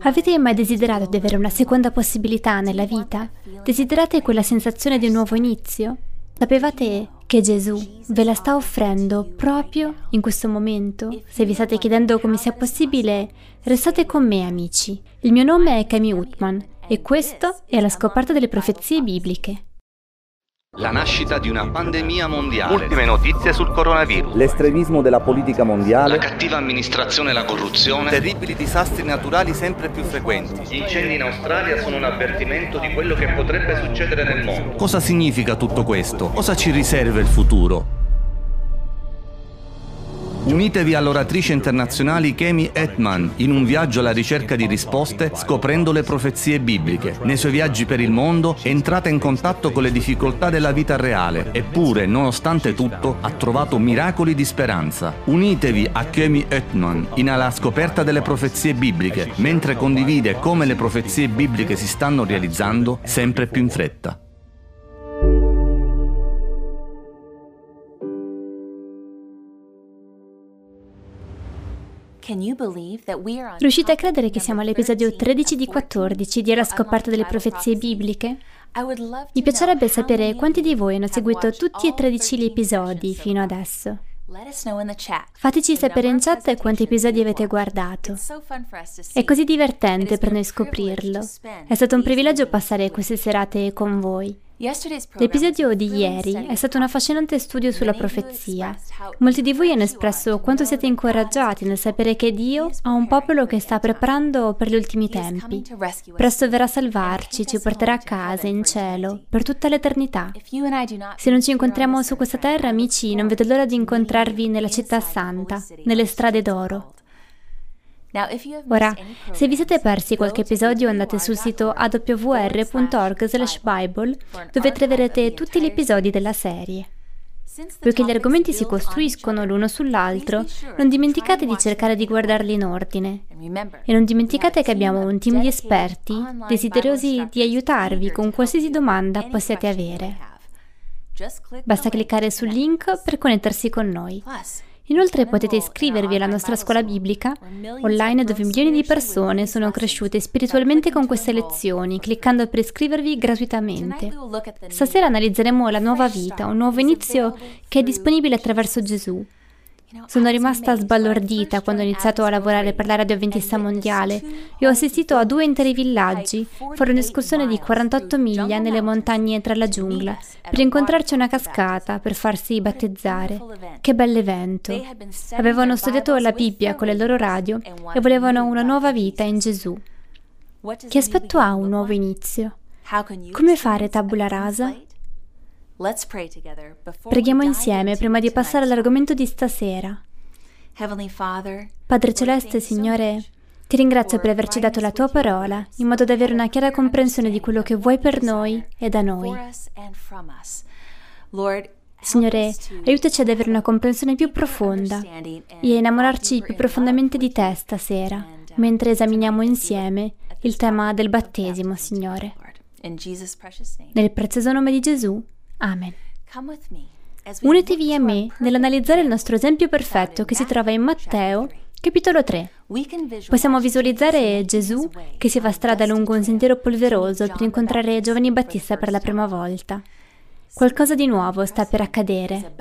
Avete mai desiderato di avere una seconda possibilità nella vita? Desiderate quella sensazione di un nuovo inizio? Sapevate che Gesù ve la sta offrendo proprio in questo momento? Se vi state chiedendo come sia possibile, restate con me amici. Il mio nome è Kami Utman e questo è la scoperta delle profezie bibliche. La nascita di una pandemia mondiale. Ultime notizie sul coronavirus. L'estremismo della politica mondiale. La cattiva amministrazione e la corruzione. Terribili disastri naturali sempre più frequenti. Gli incendi in Australia sono un avvertimento di quello che potrebbe succedere nel mondo. Cosa significa tutto questo? Cosa ci riserva il futuro? Unitevi all'oratrice internazionale Kemi Etman in un viaggio alla ricerca di risposte scoprendo le profezie bibliche. Nei suoi viaggi per il mondo entrate in contatto con le difficoltà della vita reale, eppure, nonostante tutto, ha trovato miracoli di speranza. Unitevi a Kemi Etman in alla scoperta delle profezie bibliche, mentre condivide come le profezie bibliche si stanno realizzando sempre più in fretta. Riuscite a credere che siamo all'episodio 13 di 14 di Alla scoperta delle profezie bibliche? Mi piacerebbe sapere quanti di voi hanno seguito tutti e 13 gli episodi fino adesso. Fateci sapere in chat quanti episodi avete guardato. È così divertente per noi scoprirlo. È stato un privilegio passare queste serate con voi. L'episodio di ieri è stato un affascinante studio sulla profezia. Molti di voi hanno espresso quanto siete incoraggiati nel sapere che Dio ha un popolo che sta preparando per gli ultimi tempi. Presto verrà a salvarci, ci porterà a casa, in cielo, per tutta l'eternità. Se non ci incontriamo su questa terra, amici, non vedo l'ora di incontrarvi nella città santa, nelle strade d'oro. Ora, se vi siete persi qualche episodio andate sul sito awr.org Bible dove troverete tutti gli episodi della serie. Poiché gli argomenti si costruiscono l'uno sull'altro, non dimenticate di cercare di guardarli in ordine. E non dimenticate che abbiamo un team di esperti desiderosi di aiutarvi con qualsiasi domanda possiate avere. Basta cliccare sul link per connettersi con noi. Inoltre potete iscrivervi alla nostra scuola biblica online dove milioni di persone sono cresciute spiritualmente con queste lezioni, cliccando per iscrivervi gratuitamente. Stasera analizzeremo la nuova vita, un nuovo inizio che è disponibile attraverso Gesù. Sono rimasta sbalordita quando ho iniziato a lavorare per la radio avventista mondiale e ho assistito a due interi villaggi fuori un'escursione di 48 miglia nelle montagne tra la giungla per incontrarci una cascata per farsi battezzare. Che bell'evento! Avevano studiato la Bibbia con le loro radio e volevano una nuova vita in Gesù. Che aspetto ha un nuovo inizio? Come fare tabula rasa? Preghiamo insieme prima di passare all'argomento di stasera. Padre Celeste, Signore, ti ringrazio per averci dato la tua parola, in modo da avere una chiara comprensione di quello che vuoi per noi e da noi. Signore, aiutaci ad avere una comprensione più profonda e a innamorarci più profondamente di te stasera, mentre esaminiamo insieme il tema del battesimo, Signore. Nel prezioso nome di Gesù. Amen. Unitevi a me nell'analizzare il nostro esempio perfetto che si trova in Matteo, capitolo 3. Possiamo visualizzare Gesù che si fa strada lungo un sentiero polveroso per incontrare Giovanni Battista per la prima volta. Qualcosa di nuovo sta per accadere.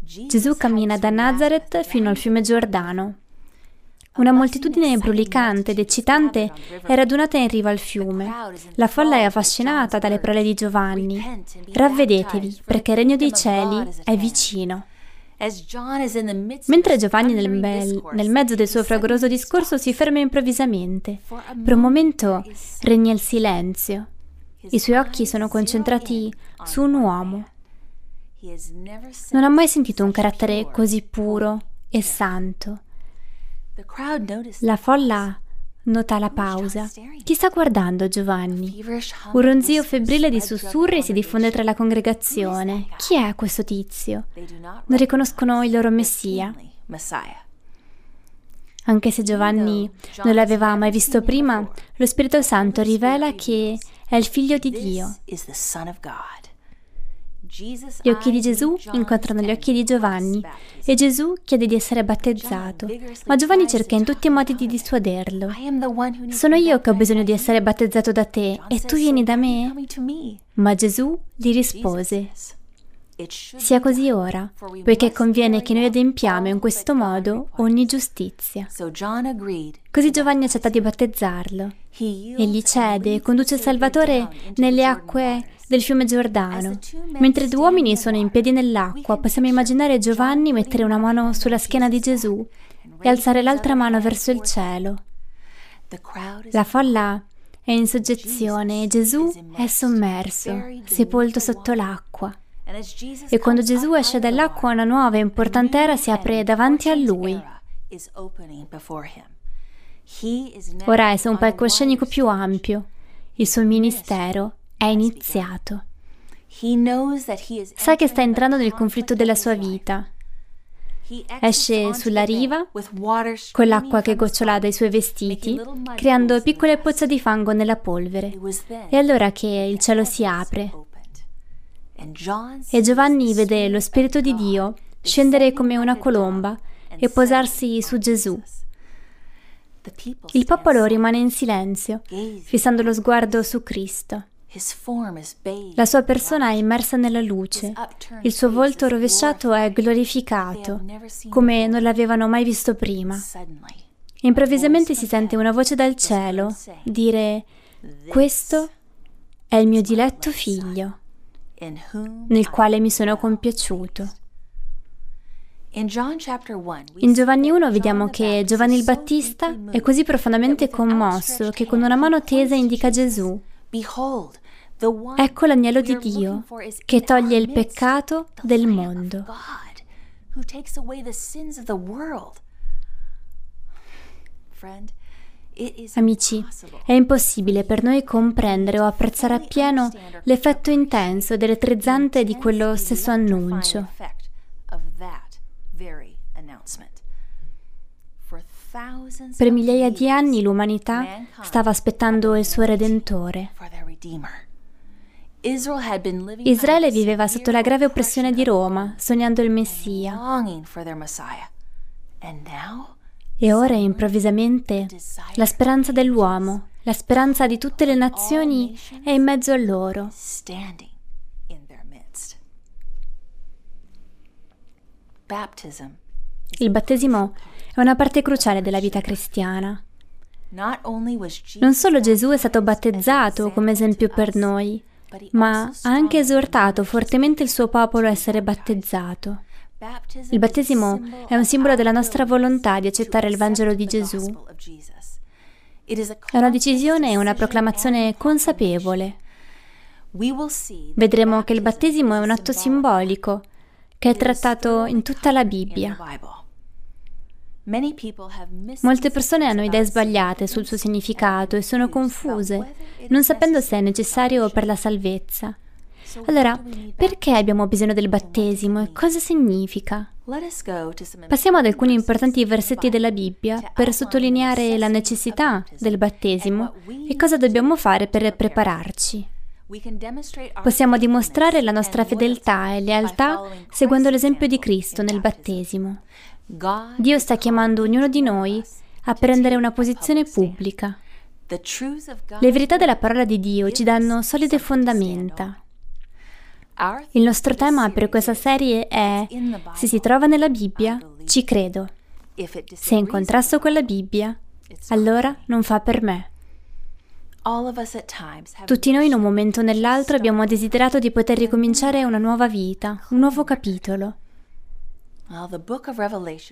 Gesù cammina da Nazareth fino al fiume Giordano. Una moltitudine brulicante ed eccitante è radunata in riva al fiume. La folla è affascinata dalle parole di Giovanni. Ravvedetevi, perché il regno dei cieli è vicino. Mentre Giovanni nel, bel, nel, mezzo del suo fragoroso discorso si ferma improvvisamente, per un momento regna il silenzio. I suoi occhi sono concentrati su un uomo. Non ha mai sentito un carattere così puro e santo. La folla nota la pausa. Chi sta guardando Giovanni? Un ronzio febbrile di sussurri si diffonde tra la congregazione. Chi è questo tizio? Non riconoscono il loro messia. Anche se Giovanni non l'aveva mai visto prima, lo Spirito Santo rivela che è il figlio di Dio. Gli occhi di Gesù incontrano gli occhi di Giovanni e Gesù chiede di essere battezzato, ma Giovanni cerca in tutti i modi di dissuaderlo. Sono io che ho bisogno di essere battezzato da te e tu vieni da me? Ma Gesù gli rispose, sia così ora, poiché conviene che noi adempiamo in questo modo ogni giustizia. Così Giovanni accetta di battezzarlo. Egli cede e conduce il Salvatore nelle acque del fiume Giordano. Mentre due uomini sono in piedi nell'acqua, possiamo immaginare Giovanni mettere una mano sulla schiena di Gesù e alzare l'altra mano verso il cielo. La folla è in soggezione e Gesù è sommerso, sepolto sotto l'acqua. E quando Gesù esce dall'acqua una nuova e importante era si apre davanti a lui. Ora è su un palcoscenico più ampio. Il suo ministero è iniziato. Sa che sta entrando nel conflitto della sua vita. Esce sulla riva con l'acqua che gocciola dai suoi vestiti, creando piccole pozze di fango nella polvere. È allora che il cielo si apre e Giovanni vede lo Spirito di Dio scendere come una colomba e posarsi su Gesù. Il popolo rimane in silenzio, fissando lo sguardo su Cristo. La sua persona è immersa nella luce, il suo volto rovesciato è glorificato, come non l'avevano mai visto prima. Improvvisamente si sente una voce dal cielo dire, questo è il mio diletto figlio nel quale mi sono compiaciuto. In Giovanni 1 vediamo che Giovanni il Battista è così profondamente commosso che con una mano tesa indica Gesù. Ecco l'agnello di Dio che toglie il peccato del mondo. Friend, Amici, è impossibile per noi comprendere o apprezzare appieno l'effetto intenso ed elettrizzante di quello stesso annuncio. Per migliaia di anni l'umanità stava aspettando il suo Redentore. Israele viveva sotto la grave oppressione di Roma, sognando il Messia. E ora improvvisamente la speranza dell'uomo, la speranza di tutte le nazioni è in mezzo a loro. Il battesimo è una parte cruciale della vita cristiana. Non solo Gesù è stato battezzato come esempio per noi, ma ha anche esortato fortemente il suo popolo a essere battezzato. Il battesimo è un simbolo della nostra volontà di accettare il Vangelo di Gesù. È una decisione e una proclamazione consapevole. Vedremo che il battesimo è un atto simbolico che è trattato in tutta la Bibbia. Molte persone hanno idee sbagliate sul suo significato e sono confuse, non sapendo se è necessario per la salvezza. Allora, perché abbiamo bisogno del battesimo e cosa significa? Passiamo ad alcuni importanti versetti della Bibbia per sottolineare la necessità del battesimo e cosa dobbiamo fare per prepararci. Possiamo dimostrare la nostra fedeltà e lealtà seguendo l'esempio di Cristo nel battesimo. Dio sta chiamando ognuno di noi a prendere una posizione pubblica. Le verità della parola di Dio ci danno solide fondamenta. Il nostro tema per questa serie è Se si trova nella Bibbia, ci credo. Se è in contrasto con la Bibbia, allora non fa per me. Tutti noi in un momento o nell'altro abbiamo desiderato di poter ricominciare una nuova vita, un nuovo capitolo.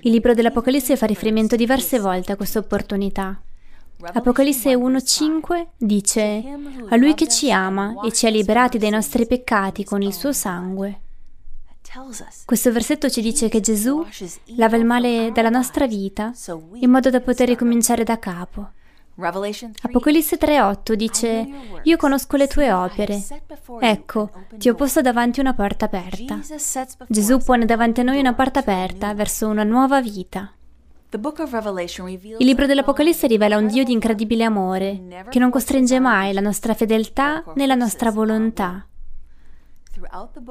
Il libro dell'Apocalisse fa riferimento diverse volte a questa opportunità. Apocalisse 1.5 dice, a lui che ci ama e ci ha liberati dai nostri peccati con il suo sangue. Questo versetto ci dice che Gesù lava il male dalla nostra vita in modo da poter ricominciare da capo. Apocalisse 3.8 dice, io conosco le tue opere. Ecco, ti ho posto davanti una porta aperta. Gesù pone davanti a noi una porta aperta verso una nuova vita. Il libro dell'Apocalisse rivela un Dio di incredibile amore, che non costringe mai la nostra fedeltà né la nostra volontà.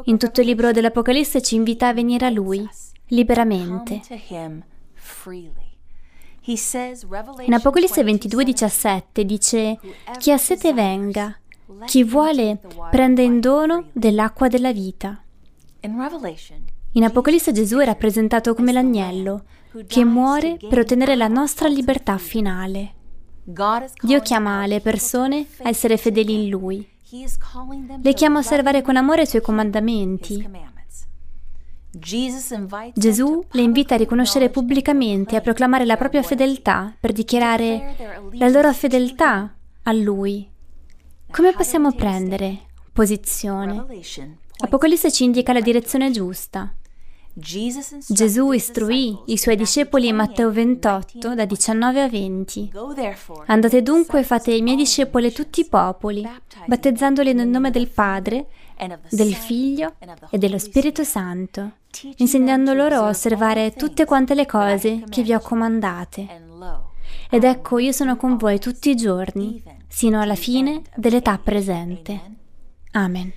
In tutto il libro dell'Apocalisse ci invita a venire a Lui liberamente. In Apocalisse 22:17 dice, chi ha sete venga, chi vuole prende in dono dell'acqua della vita. In Apocalisse Gesù è rappresentato come l'agnello che muore per ottenere la nostra libertà finale. Dio chiama le persone a essere fedeli in Lui. Le chiama a osservare con amore i Suoi comandamenti. Gesù le invita a riconoscere pubblicamente e a proclamare la propria fedeltà per dichiarare la loro fedeltà a Lui. Come possiamo prendere posizione? Apocalisse ci indica la direzione giusta. Gesù istruì i suoi discepoli in Matteo 28, da 19 a 20. Andate dunque e fate i miei discepoli tutti i popoli, battezzandoli nel nome del Padre, del Figlio e dello Spirito Santo, insegnando loro a osservare tutte quante le cose che vi ho comandate. Ed ecco, io sono con voi tutti i giorni, sino alla fine dell'età presente. Amen.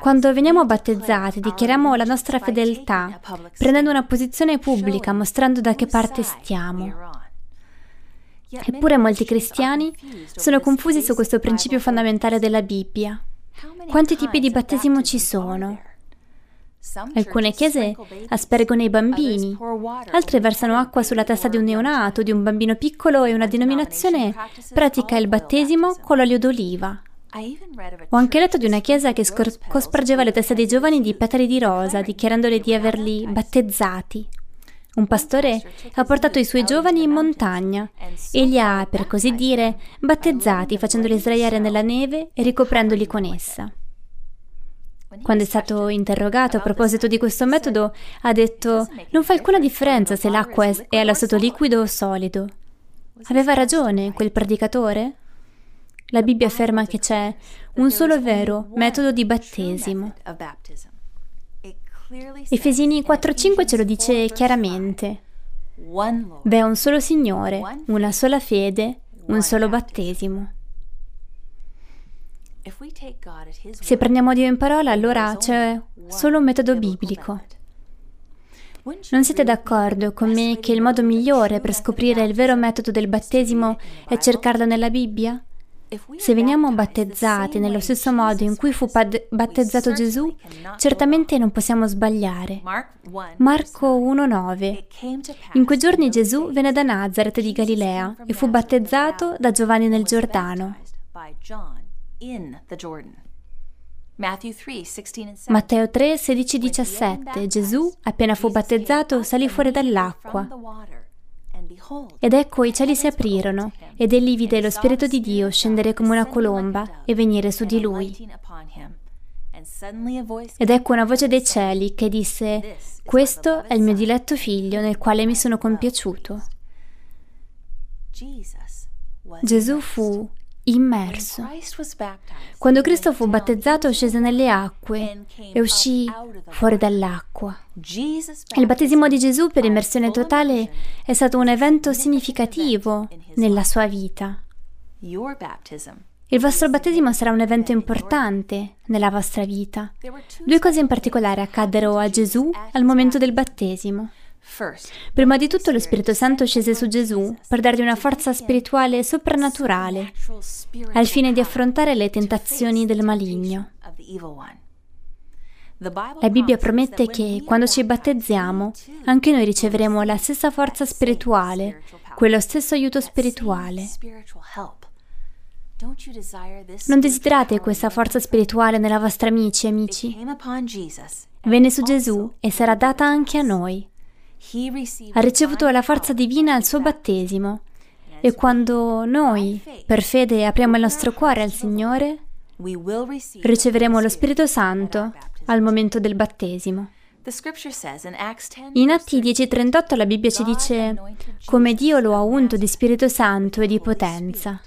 Quando veniamo battezzati dichiariamo la nostra fedeltà, prendendo una posizione pubblica, mostrando da che parte stiamo. Eppure molti cristiani sono confusi su questo principio fondamentale della Bibbia. Quanti tipi di battesimo ci sono? Alcune chiese aspergono i bambini, altre versano acqua sulla testa di un neonato, di un bambino piccolo e una denominazione pratica il battesimo con l'olio d'oliva. Ho anche letto di una chiesa che scor- cospargeva le teste dei giovani di petali di rosa, dichiarandole di averli battezzati. Un pastore ha portato i suoi giovani in montagna e li ha, per così dire, battezzati, facendoli sdraiare nella neve e ricoprendoli con essa. Quando è stato interrogato a proposito di questo metodo, ha detto non fa alcuna differenza se l'acqua è allo stato liquido o solido. Aveva ragione quel predicatore? La Bibbia afferma che c'è un solo vero metodo di battesimo. Efesini 4:5 ce lo dice chiaramente. V'è un solo Signore, una sola fede, un solo battesimo. Se prendiamo Dio in parola, allora c'è solo un metodo biblico. Non siete d'accordo con me che il modo migliore per scoprire il vero metodo del battesimo è cercarlo nella Bibbia? Se veniamo battezzati nello stesso modo in cui fu battezzato Gesù, certamente non possiamo sbagliare. Marco 1.9 In quei giorni Gesù venne da Nazareth di Galilea e fu battezzato da Giovanni nel Giordano. Matteo 3, 16, 17 Gesù, appena fu battezzato, salì fuori dall'acqua. Ed ecco i cieli si aprirono, ed egli vide lo Spirito di Dio scendere come una colomba e venire su di lui. Ed ecco una voce dei cieli che disse, questo è il mio diletto figlio nel quale mi sono compiaciuto. Gesù fu immerso. Quando Cristo fu battezzato scese nelle acque e uscì fuori dall'acqua. Il battesimo di Gesù per immersione totale è stato un evento significativo nella sua vita. Il vostro battesimo sarà un evento importante nella vostra vita. Due cose in particolare accaddero a Gesù al momento del battesimo. Prima di tutto lo Spirito Santo scese su Gesù per dargli una forza spirituale soprannaturale al fine di affrontare le tentazioni del maligno. La Bibbia promette che quando ci battezziamo anche noi riceveremo la stessa forza spirituale, quello stesso aiuto spirituale. Non desiderate questa forza spirituale nella vostra amici e amici? Venne su Gesù e sarà data anche a noi. Ha ricevuto la forza divina al suo battesimo e quando noi, per fede, apriamo il nostro cuore al Signore, riceveremo lo Spirito Santo al momento del battesimo. In Atti 10:38 la Bibbia ci dice come Dio lo ha unto di Spirito Santo e di potenza.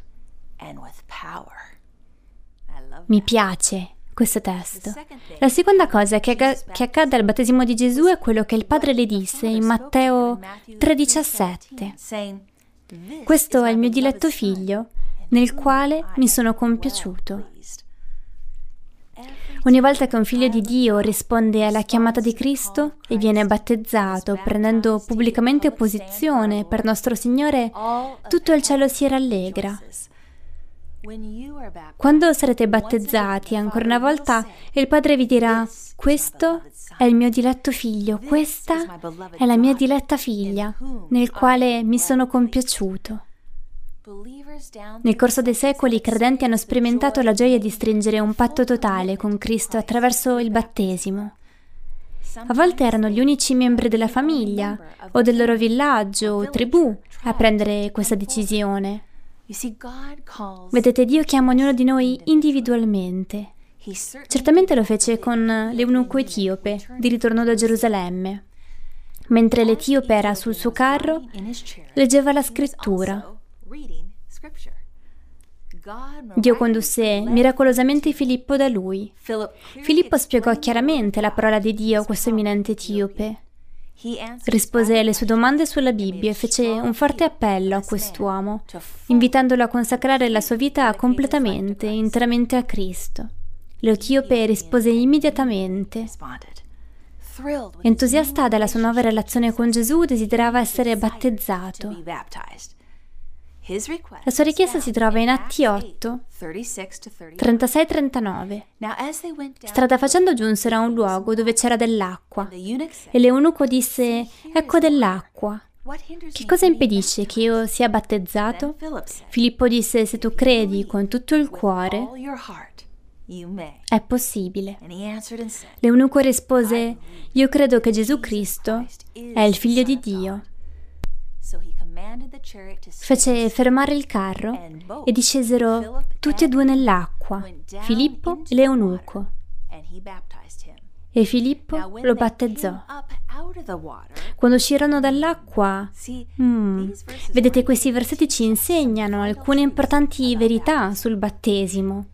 Mi piace questo testo. La seconda cosa che, che accade al battesimo di Gesù è quello che il Padre le disse in Matteo 3:17. Questo è il mio diletto figlio, nel quale mi sono compiaciuto. Ogni volta che un figlio di Dio risponde alla chiamata di Cristo e viene battezzato, prendendo pubblicamente posizione per nostro Signore, tutto il cielo si rallegra. Quando sarete battezzati ancora una volta, il Padre vi dirà, questo è il mio diletto figlio, questa è la mia diletta figlia, nel quale mi sono compiaciuto. Nel corso dei secoli i credenti hanno sperimentato la gioia di stringere un patto totale con Cristo attraverso il battesimo. A volte erano gli unici membri della famiglia o del loro villaggio o tribù a prendere questa decisione. Vedete, Dio chiama ognuno di noi individualmente. Certamente lo fece con l'eunuco etiope di ritorno da Gerusalemme. Mentre l'etiope era sul suo carro, leggeva la scrittura. Dio condusse miracolosamente Filippo da lui. Filippo spiegò chiaramente la parola di Dio a questo eminente etiope. Rispose alle sue domande sulla Bibbia e fece un forte appello a quest'uomo, invitandolo a consacrare la sua vita completamente, interamente a Cristo. L'Etiope rispose immediatamente. Entusiasta della sua nuova relazione con Gesù, desiderava essere battezzato. La sua richiesta si trova in Atti 8, 36-39. Strada facendo giunsero a un luogo dove c'era dell'acqua e l'eunuco disse, ecco dell'acqua. Che cosa impedisce che io sia battezzato? Filippo disse, se tu credi con tutto il cuore, è possibile. L'eunuco rispose, io credo che Gesù Cristo è il figlio di Dio. Fece fermare il carro e discesero tutti e due nell'acqua, Filippo e l'eunuco. E Filippo lo battezzò. Quando uscirono dall'acqua, mm, vedete questi versetti ci insegnano alcune importanti verità sul battesimo.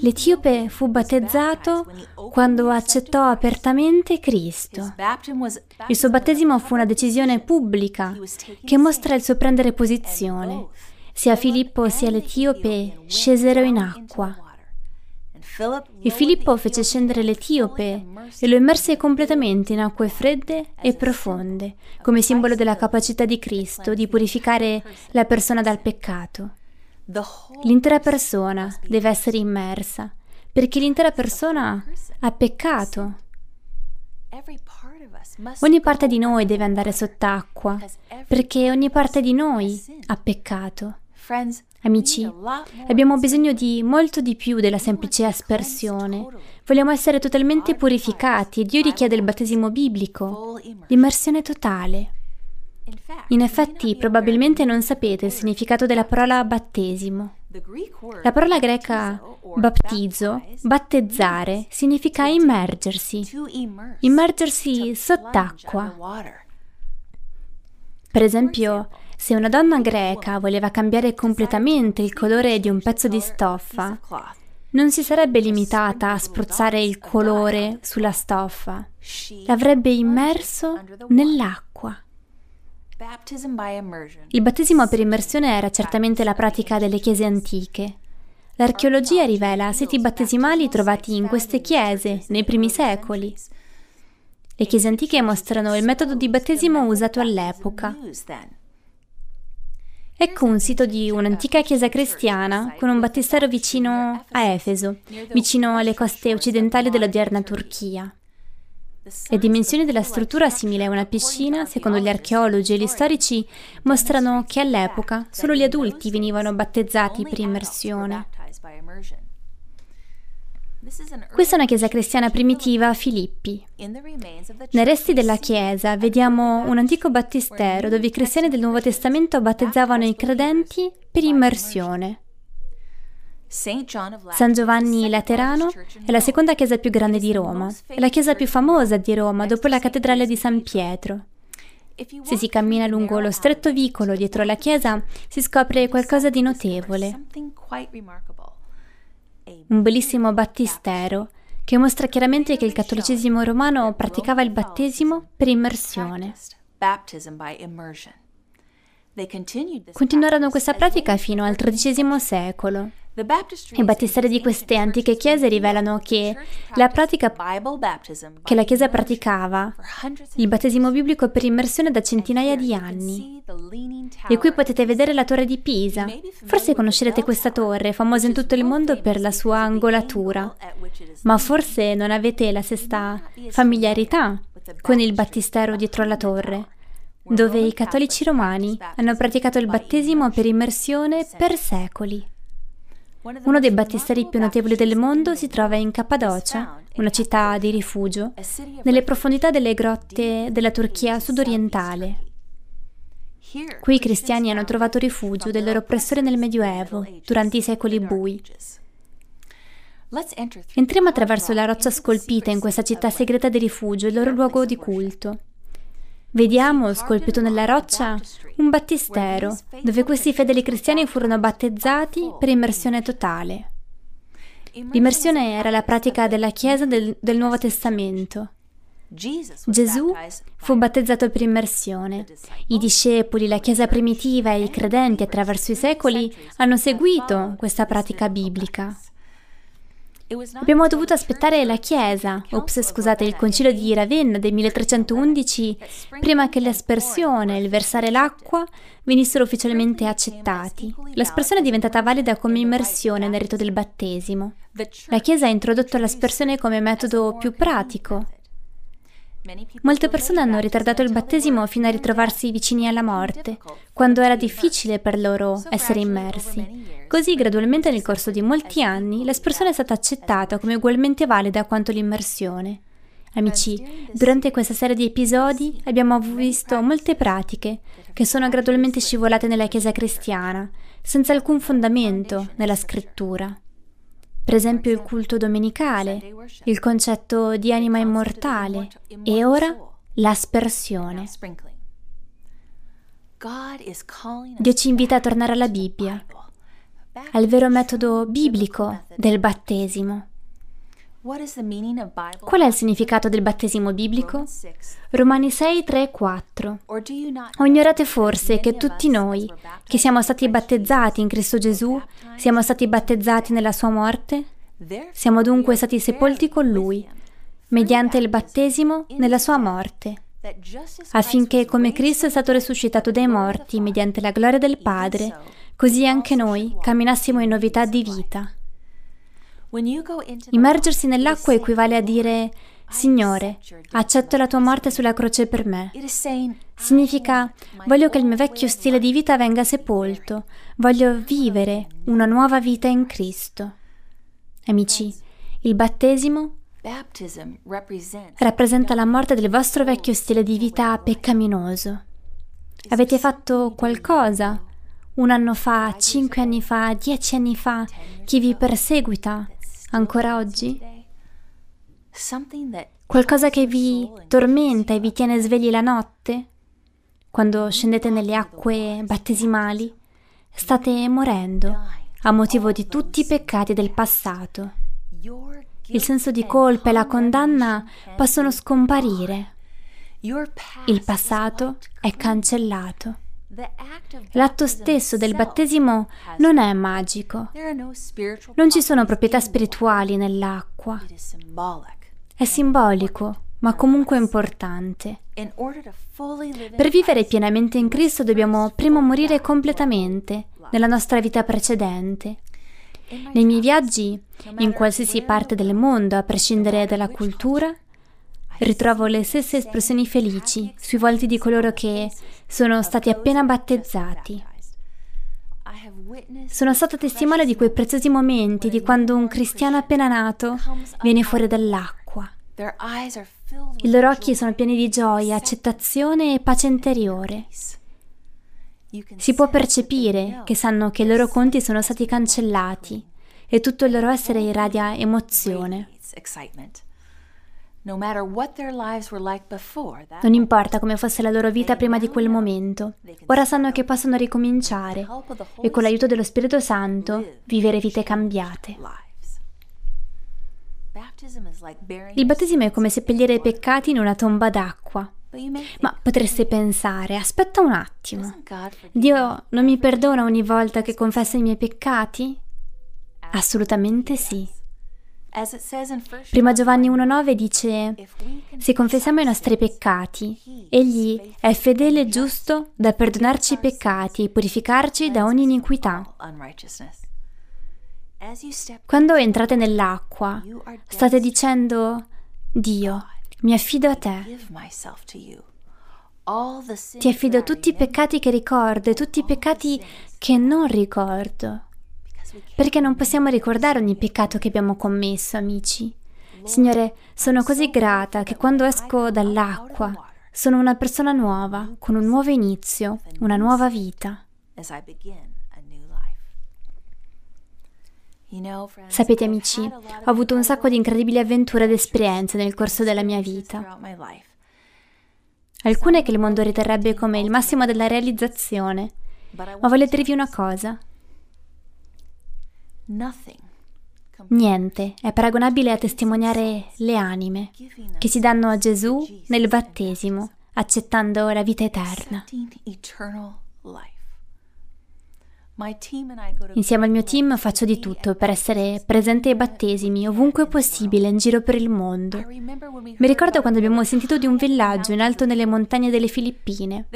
L'Etiope fu battezzato quando accettò apertamente Cristo. Il suo battesimo fu una decisione pubblica che mostra il suo prendere posizione. Sia Filippo sia l'Etiope scesero in acqua. E Filippo fece scendere l'Etiope e lo immerse completamente in acque fredde e profonde, come simbolo della capacità di Cristo di purificare la persona dal peccato. L'intera persona deve essere immersa, perché l'intera persona ha peccato. Ogni parte di noi deve andare sott'acqua, perché ogni parte di noi ha peccato. Amici, abbiamo bisogno di molto di più della semplice aspersione. Vogliamo essere totalmente purificati e Dio richiede il battesimo biblico, l'immersione totale. In effetti, probabilmente non sapete il significato della parola battesimo. La parola greca baptizo, battezzare, significa immergersi, immergersi sott'acqua. Per esempio, se una donna greca voleva cambiare completamente il colore di un pezzo di stoffa, non si sarebbe limitata a spruzzare il colore sulla stoffa, l'avrebbe immerso nell'acqua. Il battesimo per immersione era certamente la pratica delle chiese antiche. L'archeologia rivela siti battesimali trovati in queste chiese nei primi secoli. Le chiese antiche mostrano il metodo di battesimo usato all'epoca. Ecco un sito di un'antica chiesa cristiana con un battistero vicino a Efeso, vicino alle coste occidentali dell'odierna Turchia. Le dimensioni della struttura simile a una piscina, secondo gli archeologi e gli storici, mostrano che all'epoca solo gli adulti venivano battezzati per immersione. Questa è una chiesa cristiana primitiva a Filippi. Nei resti della chiesa vediamo un antico battistero dove i cristiani del Nuovo Testamento battezzavano i credenti per immersione. San Giovanni Laterano è la seconda chiesa più grande di Roma, è la chiesa più famosa di Roma dopo la cattedrale di San Pietro. Se si cammina lungo lo stretto vicolo dietro la chiesa si scopre qualcosa di notevole. Un bellissimo battistero che mostra chiaramente che il cattolicesimo romano praticava il battesimo per immersione. Continuarono questa pratica fino al XIII secolo. I battisteri di queste antiche chiese rivelano che la pratica che la Chiesa praticava, il battesimo biblico per immersione da centinaia di anni. E qui potete vedere la torre di Pisa. Forse conoscerete questa torre, famosa in tutto il mondo per la sua angolatura, ma forse non avete la stessa familiarità con il battistero dietro la torre dove i cattolici romani hanno praticato il battesimo per immersione per secoli. Uno dei battisteri più notevoli del mondo si trova in Cappadocia, una città di rifugio, nelle profondità delle grotte della Turchia sudorientale. Qui i cristiani hanno trovato rifugio del loro oppressore nel Medioevo, durante i secoli bui. Entriamo attraverso la roccia scolpita in questa città segreta di rifugio, il loro luogo di culto. Vediamo, scolpito nella roccia, un battistero, dove questi fedeli cristiani furono battezzati per immersione totale. L'immersione era la pratica della Chiesa del, del Nuovo Testamento. Gesù fu battezzato per immersione. I discepoli, la Chiesa primitiva e i credenti attraverso i secoli hanno seguito questa pratica biblica. Abbiamo dovuto aspettare la Chiesa, ops scusate, il concilio di Ravenna del 1311, prima che l'aspersione e il versare l'acqua venissero ufficialmente accettati. L'aspersione è diventata valida come immersione nel rito del battesimo. La Chiesa ha introdotto l'aspersione come metodo più pratico Molte persone hanno ritardato il battesimo fino a ritrovarsi vicini alla morte, quando era difficile per loro essere immersi. Così, gradualmente nel corso di molti anni, l'espressione è stata accettata come ugualmente valida quanto l'immersione. Amici, durante questa serie di episodi abbiamo visto molte pratiche che sono gradualmente scivolate nella Chiesa cristiana, senza alcun fondamento nella scrittura per esempio il culto domenicale, il concetto di anima immortale e ora l'aspersione. Dio ci invita a tornare alla Bibbia, al vero metodo biblico del battesimo. Qual è il significato del battesimo biblico? Romani 6, 3 e 4. O ignorate forse che tutti noi, che siamo stati battezzati in Cristo Gesù, siamo stati battezzati nella sua morte? Siamo dunque stati sepolti con Lui, mediante il battesimo nella sua morte, affinché come Cristo è stato risuscitato dai morti mediante la gloria del Padre, così anche noi camminassimo in novità di vita. Immergersi nell'acqua equivale a dire Signore, accetto la tua morte sulla croce per me. Significa voglio che il mio vecchio stile di vita venga sepolto, voglio vivere una nuova vita in Cristo. Amici, il battesimo rappresenta la morte del vostro vecchio stile di vita peccaminoso. Avete fatto qualcosa un anno fa, cinque anni fa, dieci anni fa, che vi perseguita ancora oggi? Qualcosa che vi tormenta e vi tiene svegli la notte? Quando scendete nelle acque battesimali, state morendo a motivo di tutti i peccati del passato. Il senso di colpa e la condanna possono scomparire. Il passato è cancellato. L'atto stesso del battesimo non è magico. Non ci sono proprietà spirituali nell'acqua. È simbolico, ma comunque importante. Per vivere pienamente in Cristo dobbiamo prima morire completamente nella nostra vita precedente. Nei miei viaggi, in qualsiasi parte del mondo, a prescindere dalla cultura, ritrovo le stesse espressioni felici sui volti di coloro che sono stati appena battezzati. Sono stata testimone di quei preziosi momenti di quando un cristiano appena nato viene fuori dall'acqua. I loro occhi sono pieni di gioia, accettazione e pace interiore. Si può percepire che sanno che i loro conti sono stati cancellati e tutto il loro essere irradia emozione. Non importa come fosse la loro vita prima di quel momento, ora sanno che possono ricominciare e con l'aiuto dello Spirito Santo vivere vite cambiate. Il battesimo è come seppellire i peccati in una tomba d'acqua. Ma potreste pensare, aspetta un attimo, Dio non mi perdona ogni volta che confesso i miei peccati? Assolutamente sì. Prima Giovanni 1.9 dice, se confessiamo i nostri peccati, Egli è fedele e giusto da perdonarci i peccati e purificarci da ogni iniquità. Quando entrate nell'acqua, state dicendo, Dio, mi affido a te. Ti affido tutti i peccati che ricordo e tutti i peccati che non ricordo. Perché non possiamo ricordare ogni peccato che abbiamo commesso, amici. Signore, sono così grata che quando esco dall'acqua sono una persona nuova, con un nuovo inizio, una nuova vita. Sapete amici, ho avuto un sacco di incredibili avventure ed esperienze nel corso della mia vita. Alcune che il mondo riterrebbe come il massimo della realizzazione. Ma voglio dirvi una cosa. Niente. È paragonabile a testimoniare le anime che si danno a Gesù nel battesimo, accettando la vita eterna. Insieme al mio team faccio di tutto per essere presente ai battesimi ovunque possibile in giro per il mondo. Mi ricordo quando abbiamo sentito di un villaggio in alto nelle montagne delle Filippine.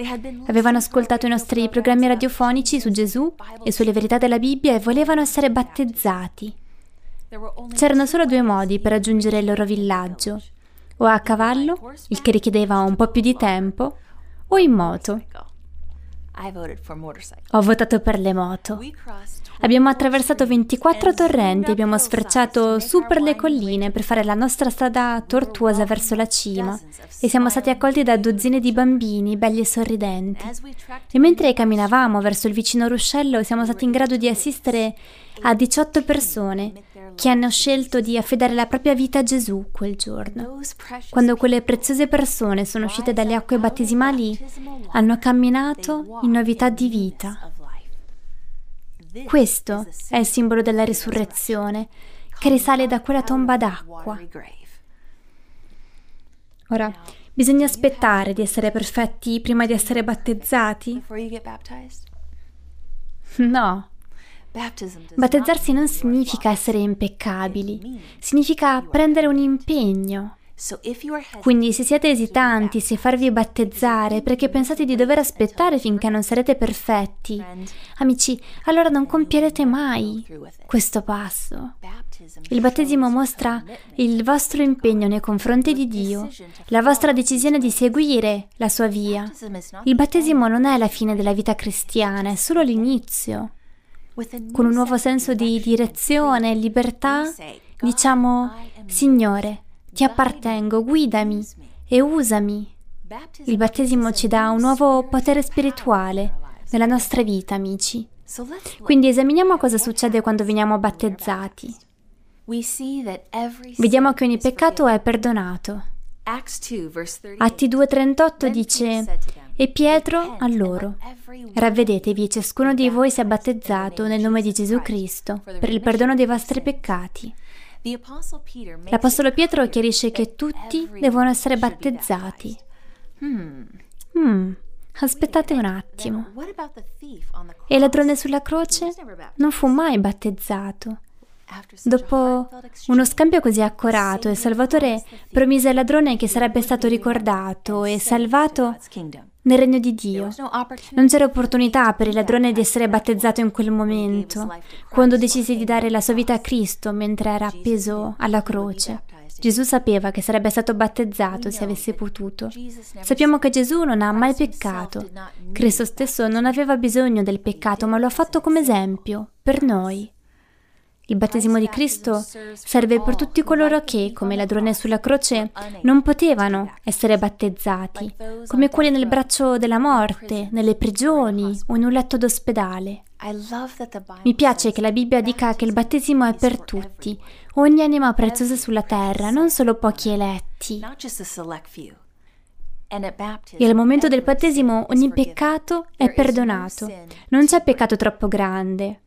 Avevano ascoltato i nostri programmi radiofonici su Gesù e sulle verità della Bibbia e volevano essere battezzati. C'erano solo due modi per raggiungere il loro villaggio, o a cavallo, il che richiedeva un po' più di tempo, o in moto. Ho votato per le moto. Abbiamo attraversato 24 torrenti, abbiamo sfrecciato su per le colline per fare la nostra strada tortuosa verso la cima. e siamo stati accolti da dozzine di bambini belli e sorridenti. E mentre camminavamo verso il vicino ruscello siamo stati in grado di assistere a 18 persone che hanno scelto di affidare la propria vita a Gesù quel giorno. Quando quelle preziose persone sono uscite dalle acque battesimali, hanno camminato in novità di vita. Questo è il simbolo della risurrezione che risale da quella tomba d'acqua. Ora, bisogna aspettare di essere perfetti prima di essere battezzati? No. Battezzarsi non significa essere impeccabili, significa prendere un impegno. Quindi se siete esitanti se farvi battezzare perché pensate di dover aspettare finché non sarete perfetti, amici, allora non compierete mai questo passo. Il battesimo mostra il vostro impegno nei confronti di Dio, la vostra decisione di seguire la sua via. Il battesimo non è la fine della vita cristiana, è solo l'inizio. Con un nuovo senso di direzione e libertà, diciamo, Signore, ti appartengo, guidami e usami. Il battesimo ci dà un nuovo potere spirituale nella nostra vita, atti Quindi esaminiamo cosa succede quando veniamo battezzati. Vediamo che ogni peccato è perdonato. Atti 2.38 dice, e Pietro a loro, ravvedetevi ciascuno di voi sia battezzato nel nome di Gesù Cristo per il perdono dei vostri peccati. L'Apostolo Pietro chiarisce che tutti devono essere battezzati. Hmm, aspettate un attimo. E il ladrone sulla croce non fu mai battezzato. Dopo uno scambio così accorato, il Salvatore promise al ladrone che sarebbe stato ricordato e salvato nel regno di Dio. Non c'era opportunità per il ladrone di essere battezzato in quel momento, quando decise di dare la sua vita a Cristo mentre era appeso alla croce. Gesù sapeva che sarebbe stato battezzato se avesse potuto. Sappiamo che Gesù non ha mai peccato. Cristo stesso non aveva bisogno del peccato, ma lo ha fatto come esempio per noi. Il battesimo di Cristo serve per tutti coloro che, come ladrone sulla croce, non potevano essere battezzati, come quelli nel braccio della morte, nelle prigioni o in un letto d'ospedale. Mi piace che la Bibbia dica che il battesimo è per tutti, ogni anima preziosa sulla terra, non solo pochi eletti. E al momento del battesimo ogni peccato è perdonato. Non c'è peccato troppo grande,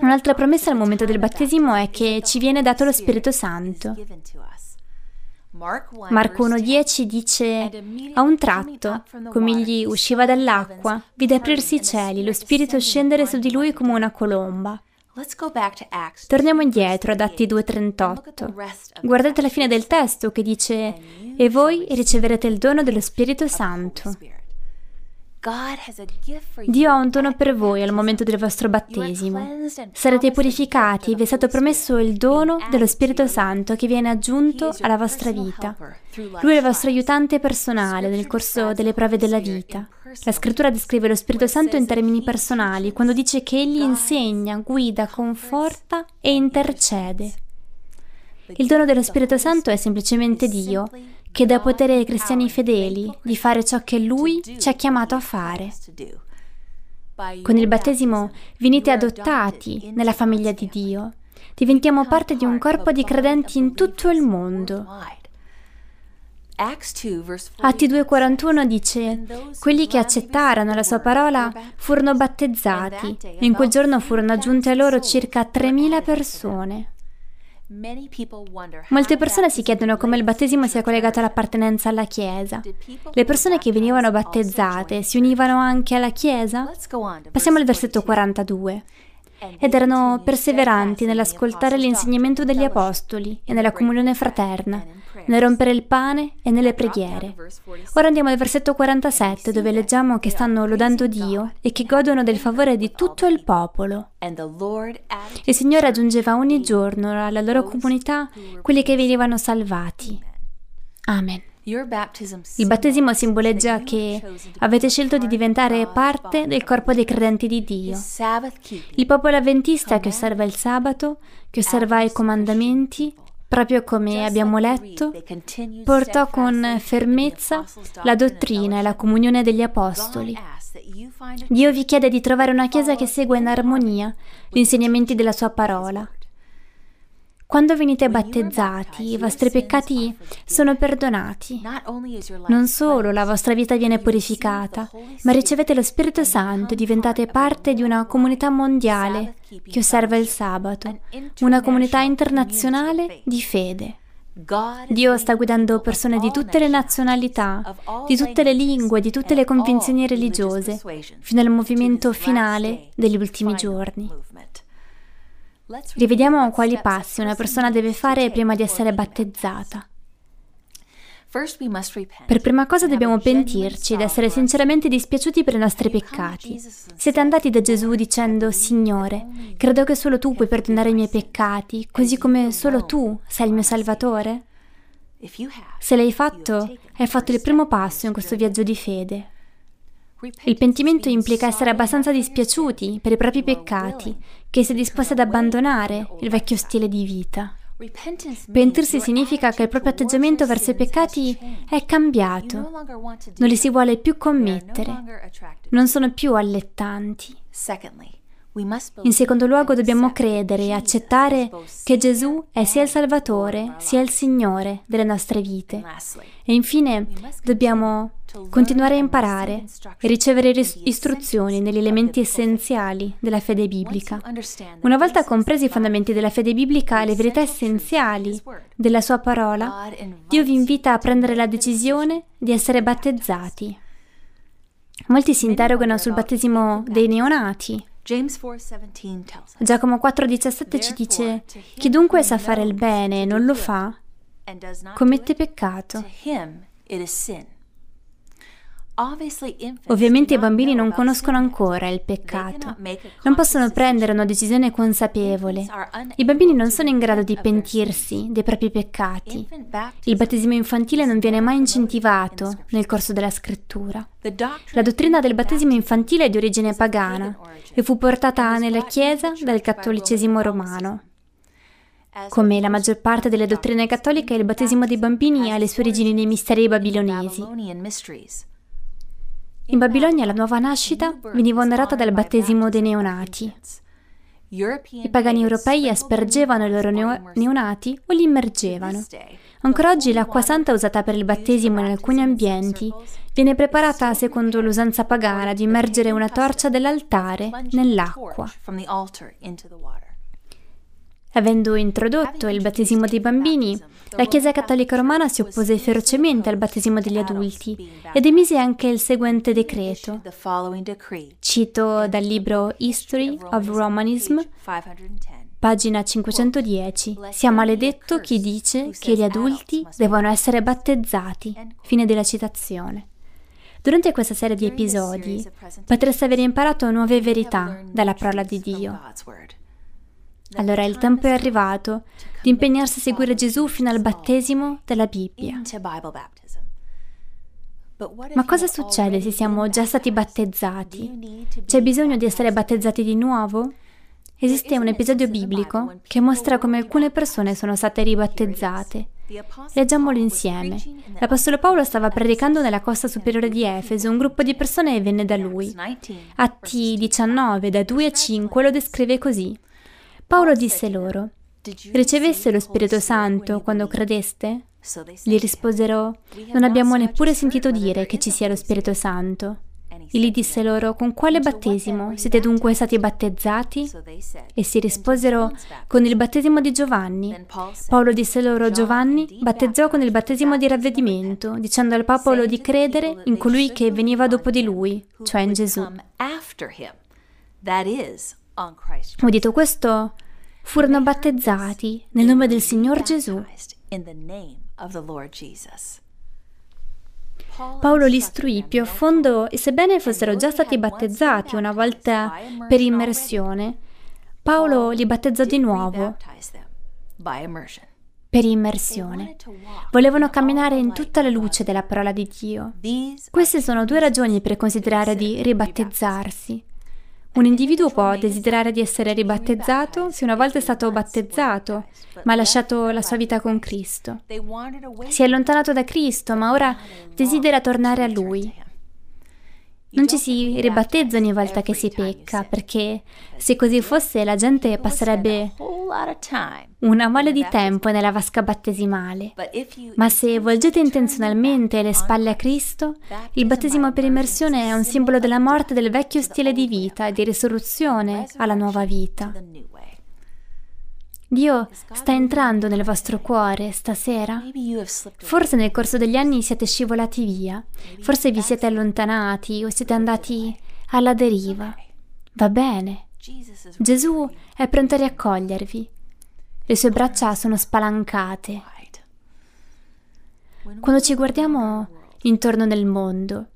Un'altra promessa al momento del battesimo è che ci viene dato lo Spirito Santo. Marco 1.10 dice, a un tratto, come egli usciva dall'acqua, vide aprirsi i cieli, lo Spirito scendere su di lui come una colomba. Torniamo indietro ad Atti 2.38. Guardate la fine del testo che dice E voi riceverete il dono dello Spirito Santo. Dio ha un dono per voi al momento del vostro battesimo. Sarete purificati e vi è stato promesso il dono dello Spirito Santo che viene aggiunto alla vostra vita. Lui è il vostro aiutante personale nel corso delle prove della vita. La scrittura descrive lo Spirito Santo in termini personali quando dice che egli insegna, guida, conforta e intercede. Il dono dello Spirito Santo è semplicemente Dio, che dà potere ai cristiani fedeli di fare ciò che Lui ci ha chiamato a fare. Con il battesimo venite adottati nella famiglia di Dio. Diventiamo parte di un corpo di credenti in tutto il mondo. Atti 2,41 dice: Quelli che accettarono la sua parola furono battezzati e in quel giorno furono aggiunte a loro circa 3.000 persone. Molte persone si chiedono come il battesimo sia collegato all'appartenenza alla Chiesa. Le persone che venivano battezzate si univano anche alla Chiesa? Passiamo al versetto 42 ed erano perseveranti nell'ascoltare l'insegnamento degli apostoli e nella comunione fraterna, nel rompere il pane e nelle preghiere. Ora andiamo al versetto 47 dove leggiamo che stanno lodando Dio e che godono del favore di tutto il popolo. Il Signore aggiungeva ogni giorno alla loro comunità quelli che venivano salvati. Amen. Il battesimo simboleggia che avete scelto di diventare parte del corpo dei credenti di Dio. Il popolo avventista che osserva il sabato, che osserva i comandamenti, proprio come abbiamo letto, portò con fermezza la dottrina e la comunione degli apostoli. Dio vi chiede di trovare una Chiesa che segua in armonia gli insegnamenti della sua parola. Quando venite battezzati, i vostri peccati sono perdonati. Non solo la vostra vita viene purificata, ma ricevete lo Spirito Santo e diventate parte di una comunità mondiale che osserva il sabato, una comunità internazionale di fede. Dio sta guidando persone di tutte le nazionalità, di tutte le lingue, di tutte le convinzioni religiose, fino al movimento finale degli ultimi giorni. Rivediamo quali passi una persona deve fare prima di essere battezzata. Per prima cosa dobbiamo pentirci ed essere sinceramente dispiaciuti per i nostri peccati. Siete andati da Gesù dicendo, Signore, credo che solo tu puoi perdonare i miei peccati, così come solo tu sei il mio Salvatore? Se l'hai fatto, hai fatto il primo passo in questo viaggio di fede. Il pentimento implica essere abbastanza dispiaciuti per i propri peccati, che si è disposti ad abbandonare il vecchio stile di vita. Pentirsi significa che il proprio atteggiamento verso i peccati è cambiato, non li si vuole più commettere, non sono più allettanti. In secondo luogo dobbiamo credere e accettare che Gesù è sia il Salvatore sia il Signore delle nostre vite. E infine dobbiamo continuare a imparare e ricevere istruzioni negli elementi essenziali della fede biblica. Una volta compresi i fondamenti della fede biblica e le verità essenziali della sua parola, Dio vi invita a prendere la decisione di essere battezzati. Molti si interrogano sul battesimo dei neonati. Giacomo 4,17 ci dice: Chi dunque sa fare il bene e non lo fa, commette peccato. Ovviamente i bambini non conoscono ancora il peccato, non possono prendere una decisione consapevole. I bambini non sono in grado di pentirsi dei propri peccati. Il battesimo infantile non viene mai incentivato nel corso della scrittura. La dottrina del battesimo infantile è di origine pagana e fu portata nella Chiesa dal cattolicesimo romano. Come la maggior parte delle dottrine cattoliche, il battesimo dei bambini ha le sue origini nei misteri babilonesi. In Babilonia la nuova nascita veniva onorata dal battesimo dei neonati. I pagani europei aspergevano i loro neo- neonati o li immergevano. Ancora oggi l'acqua santa usata per il battesimo in alcuni ambienti viene preparata secondo l'usanza pagana di immergere una torcia dell'altare nell'acqua. Avendo introdotto il battesimo dei bambini, la Chiesa Cattolica Romana si oppose ferocemente al battesimo degli adulti ed emise anche il seguente decreto. Cito dal libro History of Romanism, pagina 510. Sia maledetto chi dice che gli adulti devono essere battezzati. Fine della citazione. Durante questa serie di episodi potreste aver imparato nuove verità dalla parola di Dio. Allora il tempo è arrivato di impegnarsi a seguire Gesù fino al battesimo della Bibbia. Ma cosa succede se siamo già stati battezzati? C'è bisogno di essere battezzati di nuovo? Esiste un episodio biblico che mostra come alcune persone sono state ribattezzate. Leggiamolo insieme. L'Apostolo Paolo stava predicando nella costa superiore di Efeso, un gruppo di persone venne da lui. Atti 19, da 2 a 5, lo descrive così. Paolo disse loro, riceveste lo Spirito Santo quando credeste? Gli risposero, non abbiamo neppure sentito dire che ci sia lo Spirito Santo. Egli disse loro, con quale battesimo siete dunque stati battezzati? Essi risposero, con il battesimo di Giovanni. Paolo disse loro, Giovanni battezzò con il battesimo di ravvedimento, dicendo al popolo di credere in colui che veniva dopo di lui, cioè in Gesù. Udito questo, furono battezzati nel nome del Signor Gesù. Paolo li istruì più a fondo e sebbene fossero già stati battezzati una volta per immersione, Paolo li battezzò di nuovo per immersione. Volevano camminare in tutta la luce della parola di Dio. Queste sono due ragioni per considerare di ribattezzarsi. Un individuo può desiderare di essere ribattezzato se una volta è stato battezzato, ma ha lasciato la sua vita con Cristo. Si è allontanato da Cristo, ma ora desidera tornare a Lui. Non ci si ribattezza ogni volta che si pecca, perché se così fosse la gente passerebbe una mole di tempo nella vasca battesimale. Ma se volgete intenzionalmente le spalle a Cristo, il battesimo per immersione è un simbolo della morte del vecchio stile di vita e di risurrezione alla nuova vita. Dio sta entrando nel vostro cuore stasera? Forse nel corso degli anni siete scivolati via, forse vi siete allontanati o siete andati alla deriva. Va bene. Gesù è pronto a riaccogliervi. Le sue braccia sono spalancate. Quando ci guardiamo intorno nel mondo,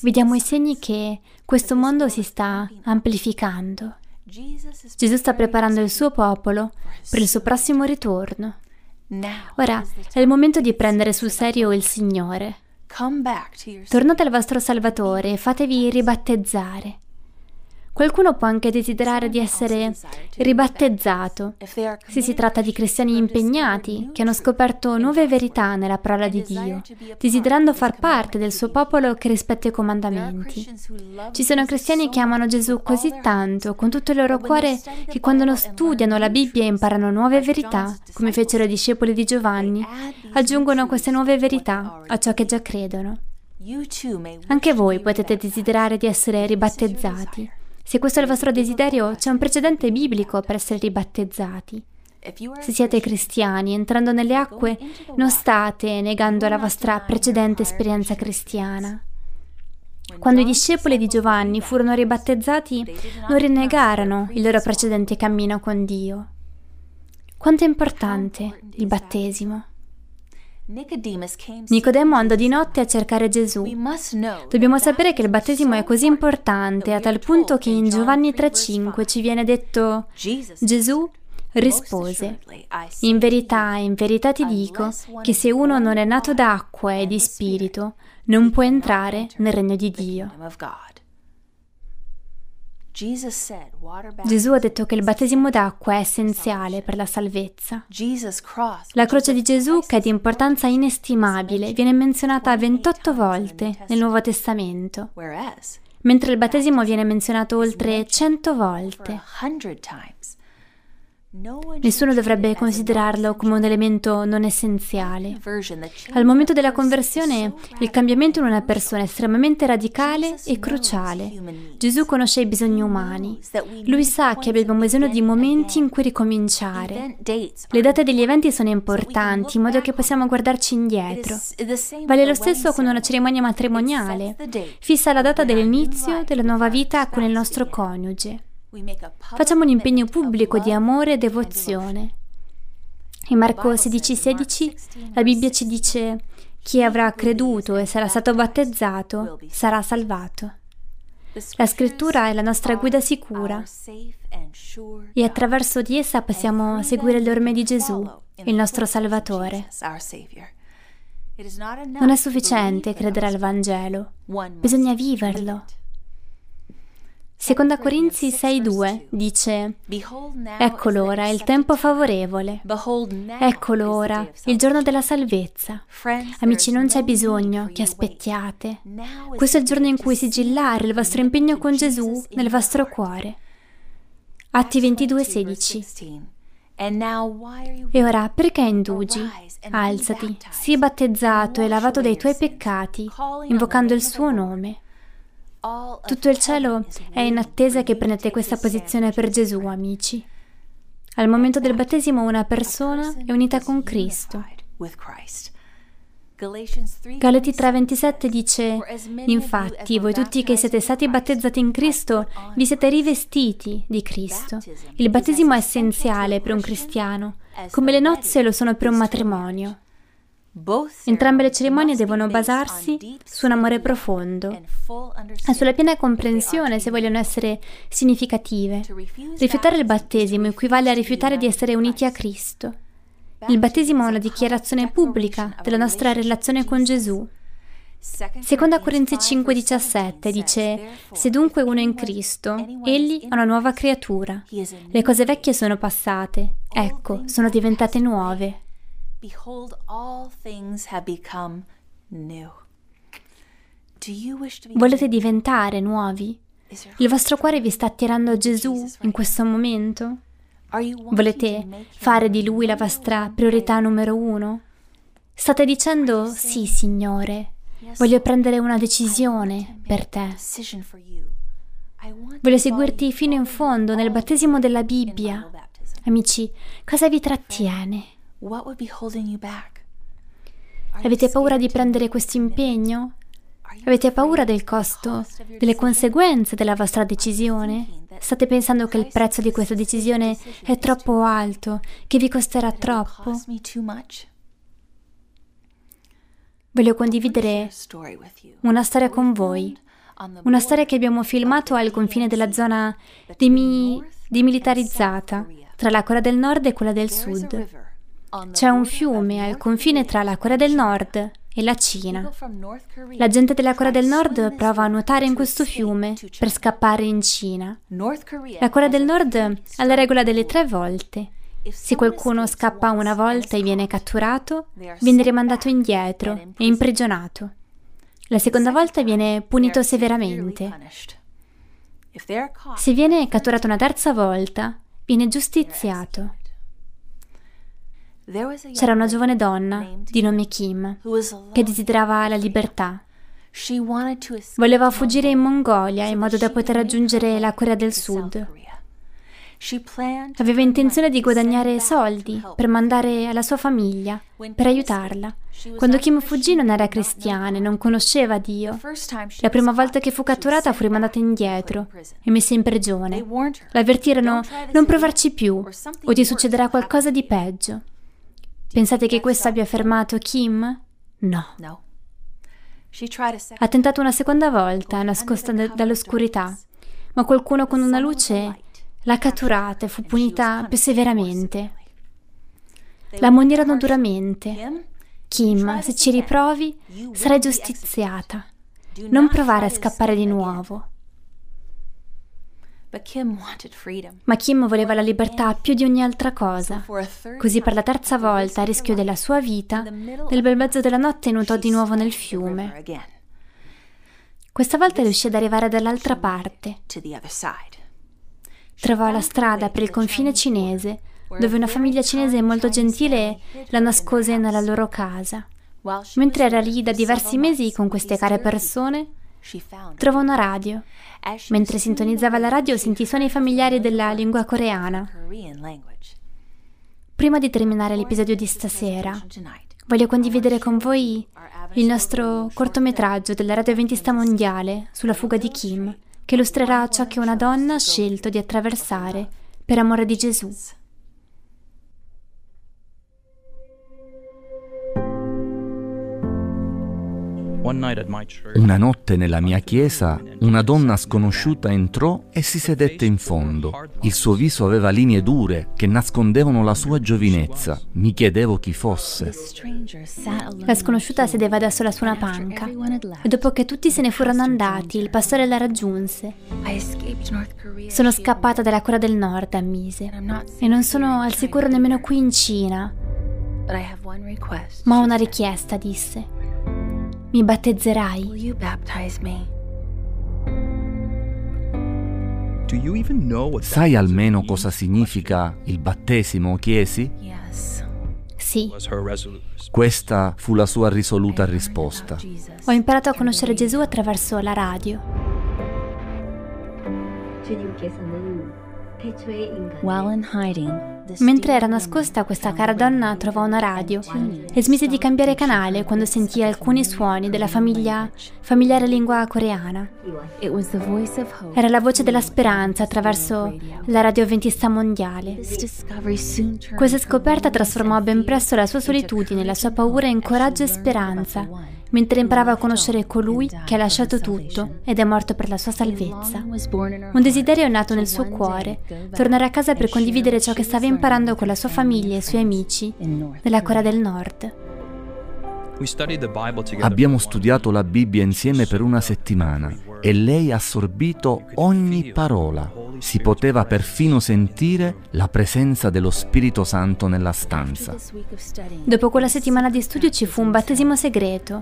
vediamo i segni che questo mondo si sta amplificando. Gesù sta preparando il suo popolo per il suo prossimo ritorno. Ora è il momento di prendere sul serio il Signore. Tornate al vostro Salvatore e fatevi ribattezzare. Qualcuno può anche desiderare di essere ribattezzato, se si tratta di cristiani impegnati che hanno scoperto nuove verità nella parola di Dio, desiderando far parte del suo popolo che rispetta i comandamenti. Ci sono cristiani che amano Gesù così tanto, con tutto il loro cuore, che quando studiano la Bibbia e imparano nuove verità, come fecero i discepoli di Giovanni, aggiungono queste nuove verità a ciò che già credono. Anche voi potete desiderare di essere ribattezzati. Se questo è il vostro desiderio, c'è un precedente biblico per essere ribattezzati. Se siete cristiani, entrando nelle acque, non state negando la vostra precedente esperienza cristiana. Quando i discepoli di Giovanni furono ribattezzati, non rinnegarono il loro precedente cammino con Dio. Quanto è importante il battesimo? Nicodemo andò di notte a cercare Gesù. Dobbiamo sapere che il battesimo è così importante a tal punto che in Giovanni 3:5 ci viene detto Gesù rispose, in verità, in verità ti dico che se uno non è nato d'acqua e di spirito, non può entrare nel regno di Dio. Gesù ha detto che il battesimo d'acqua è essenziale per la salvezza. La croce di Gesù, che è di importanza inestimabile, viene menzionata 28 volte nel Nuovo Testamento, mentre il battesimo viene menzionato oltre 100 volte. Nessuno dovrebbe considerarlo come un elemento non essenziale. Al momento della conversione, il cambiamento in una persona è estremamente radicale e cruciale. Gesù conosce i bisogni umani. Lui sa che abbiamo bisogno di momenti in cui ricominciare. Le date degli eventi sono importanti, in modo che possiamo guardarci indietro. Vale lo stesso con una cerimonia matrimoniale. Fissa la data dell'inizio della nuova vita con il nostro coniuge. Facciamo un impegno pubblico di amore e devozione. In Marco 16,16 la Bibbia ci dice chi avrà creduto e sarà stato battezzato sarà salvato. La scrittura è la nostra guida sicura e attraverso di essa possiamo seguire le orme di Gesù, il nostro Salvatore. Non è sufficiente credere al Vangelo, bisogna viverlo. Seconda Corinzi 6:2 dice Ecco l'ora, il tempo favorevole. Ecco l'ora, il giorno della salvezza. Amici, non c'è bisogno che aspettiate. Questo è il giorno in cui sigillare il vostro impegno con Gesù nel vostro cuore. Atti 22:16 e ora perché indugi? Alzati, sii battezzato e lavato dai tuoi peccati, invocando il suo nome. Tutto il cielo è in attesa che prendete questa posizione per Gesù, amici. Al momento del battesimo una persona è unita con Cristo. Galati 3:27 dice, infatti voi tutti che siete stati battezzati in Cristo vi siete rivestiti di Cristo. Il battesimo è essenziale per un cristiano, come le nozze lo sono per un matrimonio. Entrambe le cerimonie devono basarsi su un amore profondo e sulla piena comprensione se vogliono essere significative. Rifiutare il battesimo equivale a rifiutare di essere uniti a Cristo. Il battesimo è una dichiarazione pubblica della nostra relazione con Gesù. Seconda Corinzi 5:17 dice: Se dunque uno è in Cristo, egli è una nuova creatura. Le cose vecchie sono passate, ecco, sono diventate nuove. Behold, all things have become new. Volete diventare nuovi? Il vostro cuore vi sta attirando a Gesù in questo momento? Volete fare di Lui la vostra priorità numero uno? State dicendo sì, Signore, voglio prendere una decisione per te. Voglio seguirti fino in fondo nel battesimo della Bibbia. Amici, cosa vi trattiene? Avete paura di prendere questo impegno? Avete paura del costo, delle conseguenze della vostra decisione? State pensando che il prezzo di questa decisione è troppo alto, che vi costerà troppo? Voglio condividere una storia con voi, una storia che abbiamo filmato al confine della zona demi- demilitarizzata tra la Corea del Nord e quella del Sud. C'è un fiume al confine tra la Corea del Nord e la Cina. La gente della Corea del Nord prova a nuotare in questo fiume per scappare in Cina. La Corea del Nord ha la regola delle tre volte. Se qualcuno scappa una volta e viene catturato, viene rimandato indietro e imprigionato. La seconda volta viene punito severamente. Se viene catturato una terza volta, viene giustiziato. C'era una giovane donna di nome Kim che desiderava la libertà. Voleva fuggire in Mongolia in modo da poter raggiungere la Corea del Sud. Aveva intenzione di guadagnare soldi per mandare alla sua famiglia, per aiutarla. Quando Kim fuggì non era cristiana e non conosceva Dio. La prima volta che fu catturata fu rimandata indietro e messa in prigione. L'avvertirono non provarci più o ti succederà qualcosa di peggio. Pensate che questo abbia fermato Kim? No. Ha tentato una seconda volta, nascosta d- dall'oscurità, ma qualcuno con una luce l'ha catturata e fu punita più severamente. La ammonirono duramente. Kim, se ci riprovi, sarai giustiziata. Non provare a scappare di nuovo. Ma Kim voleva la libertà più di ogni altra cosa. Così per la terza volta, a rischio della sua vita, nel bel mezzo della notte nuotò di nuovo nel fiume. Questa volta riuscì ad arrivare dall'altra parte. Trovò la strada per il confine cinese, dove una famiglia cinese molto gentile la nascose nella loro casa. Mentre era lì da diversi mesi con queste care persone, trovò una radio. Mentre sintonizzava la radio sentì i suoni familiari della lingua coreana. Prima di terminare l'episodio di stasera, voglio condividere con voi il nostro cortometraggio della Radio Adventista Mondiale sulla fuga di Kim, che illustrerà ciò che una donna ha scelto di attraversare per amore di Gesù. Una notte nella mia chiesa una donna sconosciuta entrò e si sedette in fondo. Il suo viso aveva linee dure che nascondevano la sua giovinezza. Mi chiedevo chi fosse. La sconosciuta sedeva da sola su una panca e dopo che tutti se ne furono andati, il pastore la raggiunse. Sono scappata dalla Corea del Nord, ammise, e non sono al sicuro nemmeno qui in Cina. Ma ho una richiesta, disse. Mi battezzerai. Sai almeno cosa significa il battesimo, chiesi? Sì. Questa fu la sua risoluta risposta. Ho imparato a conoscere Gesù attraverso la radio. Mentre era nascosta, questa cara donna trovò una radio e smise di cambiare canale quando sentì alcuni suoni della famiglia, familiare lingua coreana. Era la voce della speranza attraverso la radio avventista mondiale. Questa scoperta trasformò ben presto la sua solitudine, la sua paura in coraggio e speranza mentre imparava a conoscere colui che ha lasciato tutto ed è morto per la sua salvezza. Un desiderio è nato nel suo cuore, tornare a casa per condividere ciò che stava imparando con la sua famiglia e i suoi amici nella Corea del Nord. Abbiamo studiato la Bibbia insieme per una settimana e lei ha assorbito ogni parola. Si poteva perfino sentire la presenza dello Spirito Santo nella stanza. Dopo quella settimana di studio ci fu un battesimo segreto.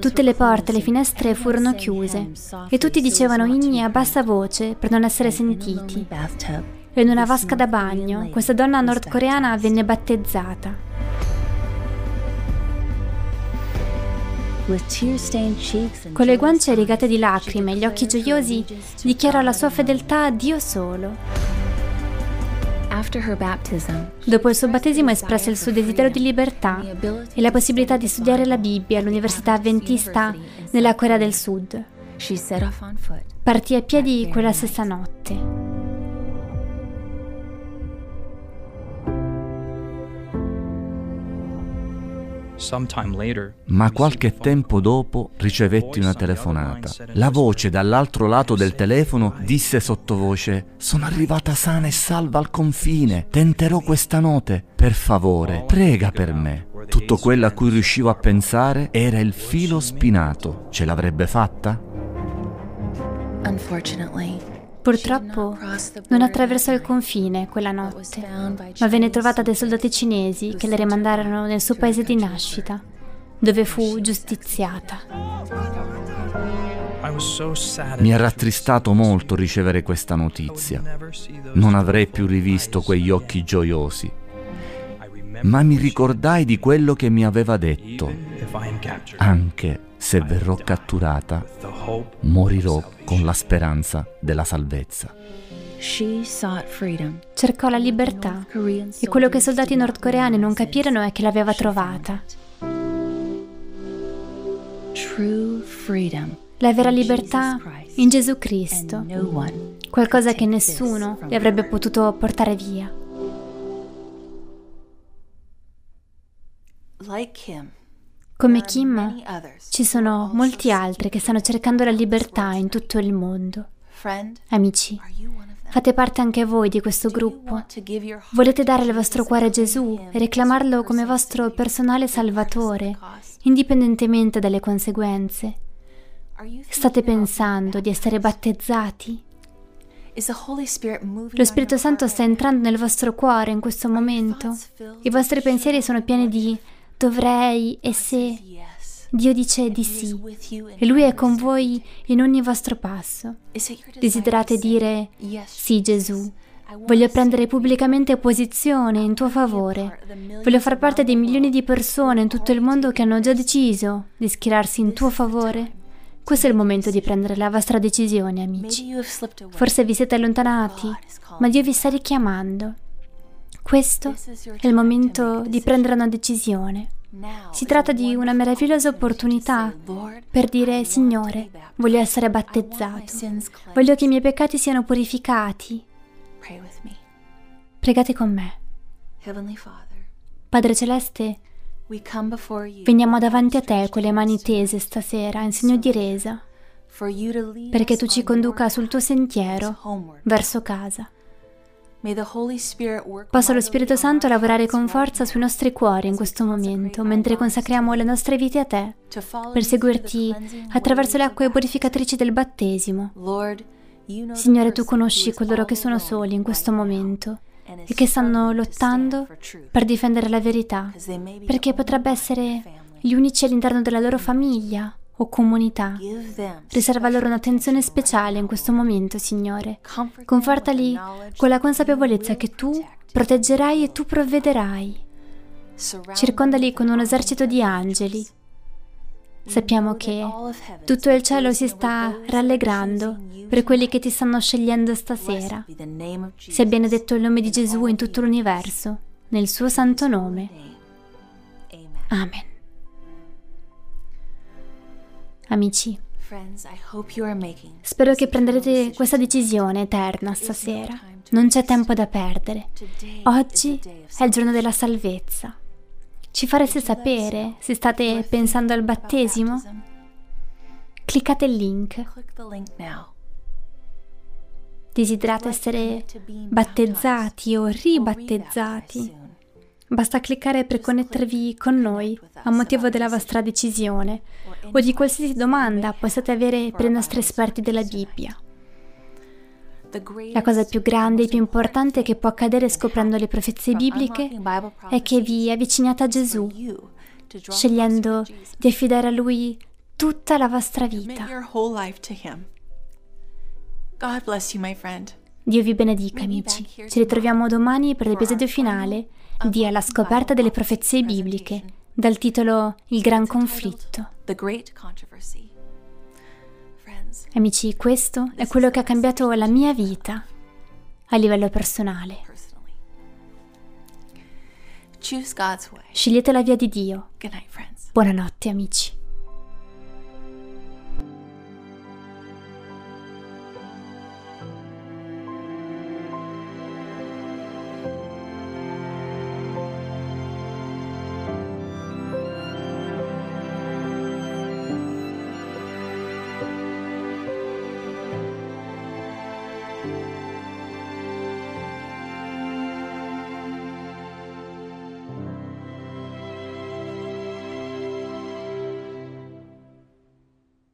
Tutte le porte e le finestre furono chiuse e tutti dicevano inni a bassa voce per non essere sentiti. In una vasca da bagno, questa donna nordcoreana venne battezzata. Con le guance rigate di lacrime e gli occhi gioiosi, dichiarò la sua fedeltà a Dio solo. Dopo il suo battesimo espresse il suo desiderio di libertà e la possibilità di studiare la Bibbia all'Università Adventista nella Corea del Sud. Partì a piedi quella stessa notte. Ma qualche tempo dopo ricevetti una telefonata. La voce dall'altro lato del telefono disse sottovoce: Sono arrivata sana e salva al confine. Tenterò questa notte. Per favore, prega per me. Tutto quello a cui riuscivo a pensare era il filo spinato. Ce l'avrebbe fatta? Unfortunately. Purtroppo non attraversò il confine quella notte, ma venne trovata dai soldati cinesi che le rimandarono nel suo paese di nascita, dove fu giustiziata. Mi ha rattristato molto ricevere questa notizia. Non avrei più rivisto quegli occhi gioiosi. Ma mi ricordai di quello che mi aveva detto. Anche se verrò catturata, morirò con la speranza della salvezza. Cercò la libertà e quello che i soldati nordcoreani non capirono è che l'aveva trovata. La vera libertà in Gesù Cristo, qualcosa che nessuno le avrebbe potuto portare via. Come Kim, ci sono molti altri che stanno cercando la libertà in tutto il mondo. Amici, fate parte anche voi di questo gruppo. Volete dare il vostro cuore a Gesù e reclamarlo come vostro personale salvatore, indipendentemente dalle conseguenze. State pensando di essere battezzati? Lo Spirito Santo sta entrando nel vostro cuore in questo momento? I vostri pensieri sono pieni di dovrei e se. Dio dice di sì e Lui è con voi in ogni vostro passo. Desiderate dire sì Gesù, Voglio prendere pubblicamente posizione in tuo favore. Voglio far parte dei milioni di persone in tutto il mondo che hanno già deciso di schierarsi in tuo favore. Questo è il momento di prendere la vostra decisione, amici. Forse vi siete allontanati, ma Dio vi sta richiamando. Questo è il momento di prendere una decisione. Si tratta di una meravigliosa opportunità per dire, Signore, voglio essere battezzato, voglio che i miei peccati siano purificati. Pregate con me. Padre Celeste, veniamo davanti a te con le mani tese stasera in segno di resa, perché tu ci conduca sul tuo sentiero verso casa. Possa lo Spirito Santo lavorare con forza sui nostri cuori in questo momento, mentre consacriamo le nostre vite a te, per seguirti attraverso le acque purificatrici del battesimo. Signore, tu conosci coloro che sono soli in questo momento e che stanno lottando per difendere la verità, perché potrebbe essere gli unici all'interno della loro famiglia o comunità. Riserva loro un'attenzione speciale in questo momento, Signore. Confortali con la consapevolezza che tu proteggerai e tu provvederai. Circondali con un esercito di angeli. Sappiamo che tutto il cielo si sta rallegrando per quelli che ti stanno scegliendo stasera. Sia benedetto il nome di Gesù in tutto l'universo, nel suo santo nome. Amen. Amici, spero che prenderete questa decisione eterna stasera. Non c'è tempo da perdere. Oggi è il giorno della salvezza. Ci fareste sapere se state pensando al battesimo? Cliccate il link. Desiderate essere battezzati o ribattezzati? Basta cliccare per connettervi con noi a motivo della vostra decisione o di qualsiasi domanda possiate avere per i nostri esperti della Bibbia. La cosa più grande e più importante che può accadere scoprendo le profezie bibliche è che vi avviciniate a Gesù, scegliendo di affidare a Lui tutta la vostra vita. Dio vi benedica, amici. Ci ritroviamo domani per l'episodio finale di Alla scoperta delle profezie bibliche, dal titolo Il gran conflitto. Amici, questo è quello che ha cambiato la mia vita a livello personale. Scegliete la via di Dio. Buonanotte, amici.